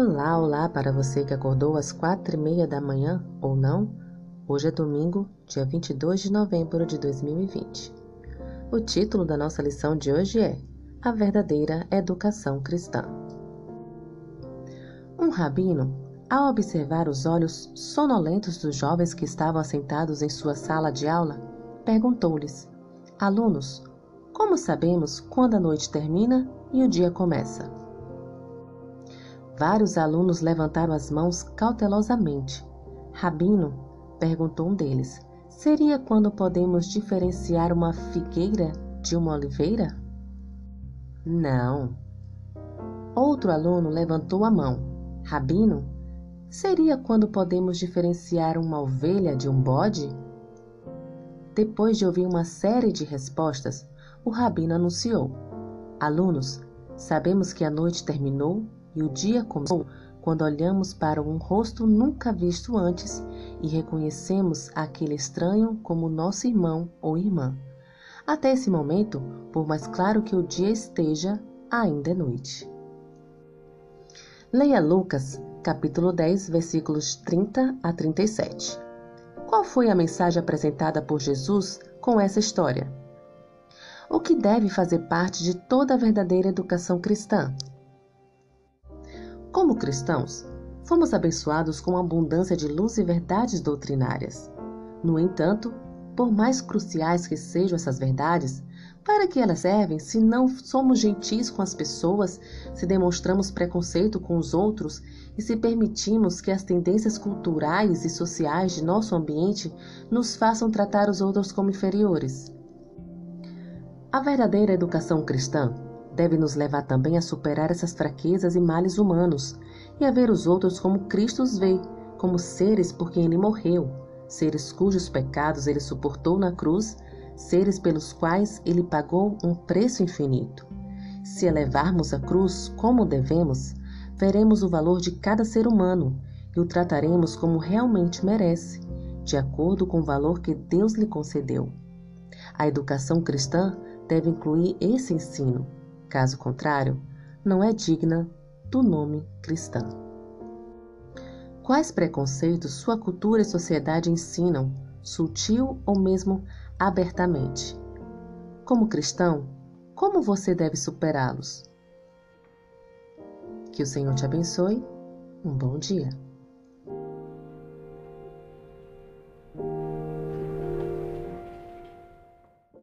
Olá, olá para você que acordou às quatro e meia da manhã ou não. Hoje é domingo, dia 22 de novembro de 2020. O título da nossa lição de hoje é A Verdadeira Educação Cristã. Um rabino, ao observar os olhos sonolentos dos jovens que estavam assentados em sua sala de aula, perguntou-lhes: Alunos, como sabemos quando a noite termina e o dia começa? Vários alunos levantaram as mãos cautelosamente. Rabino, perguntou um deles, seria quando podemos diferenciar uma figueira de uma oliveira? Não. Outro aluno levantou a mão. Rabino, seria quando podemos diferenciar uma ovelha de um bode? Depois de ouvir uma série de respostas, o rabino anunciou: Alunos, sabemos que a noite terminou e o dia começou quando olhamos para um rosto nunca visto antes e reconhecemos aquele estranho como nosso irmão ou irmã. Até esse momento, por mais claro que o dia esteja, ainda é noite. Leia Lucas, capítulo 10, versículos 30 a 37. Qual foi a mensagem apresentada por Jesus com essa história? O que deve fazer parte de toda a verdadeira educação cristã? Como cristãos, fomos abençoados com abundância de luz e verdades doutrinárias. No entanto, por mais cruciais que sejam essas verdades, para que elas servem se não somos gentis com as pessoas, se demonstramos preconceito com os outros e se permitimos que as tendências culturais e sociais de nosso ambiente nos façam tratar os outros como inferiores? A verdadeira educação cristã deve nos levar também a superar essas fraquezas e males humanos e a ver os outros como Cristo os vê, como seres por quem ele morreu, seres cujos pecados ele suportou na cruz, seres pelos quais ele pagou um preço infinito. Se elevarmos a cruz como devemos, veremos o valor de cada ser humano e o trataremos como realmente merece, de acordo com o valor que Deus lhe concedeu. A educação cristã deve incluir esse ensino Caso contrário, não é digna do nome cristã. Quais preconceitos sua cultura e sociedade ensinam, sutil ou mesmo abertamente? Como cristão, como você deve superá-los? Que o Senhor te abençoe. Um bom dia.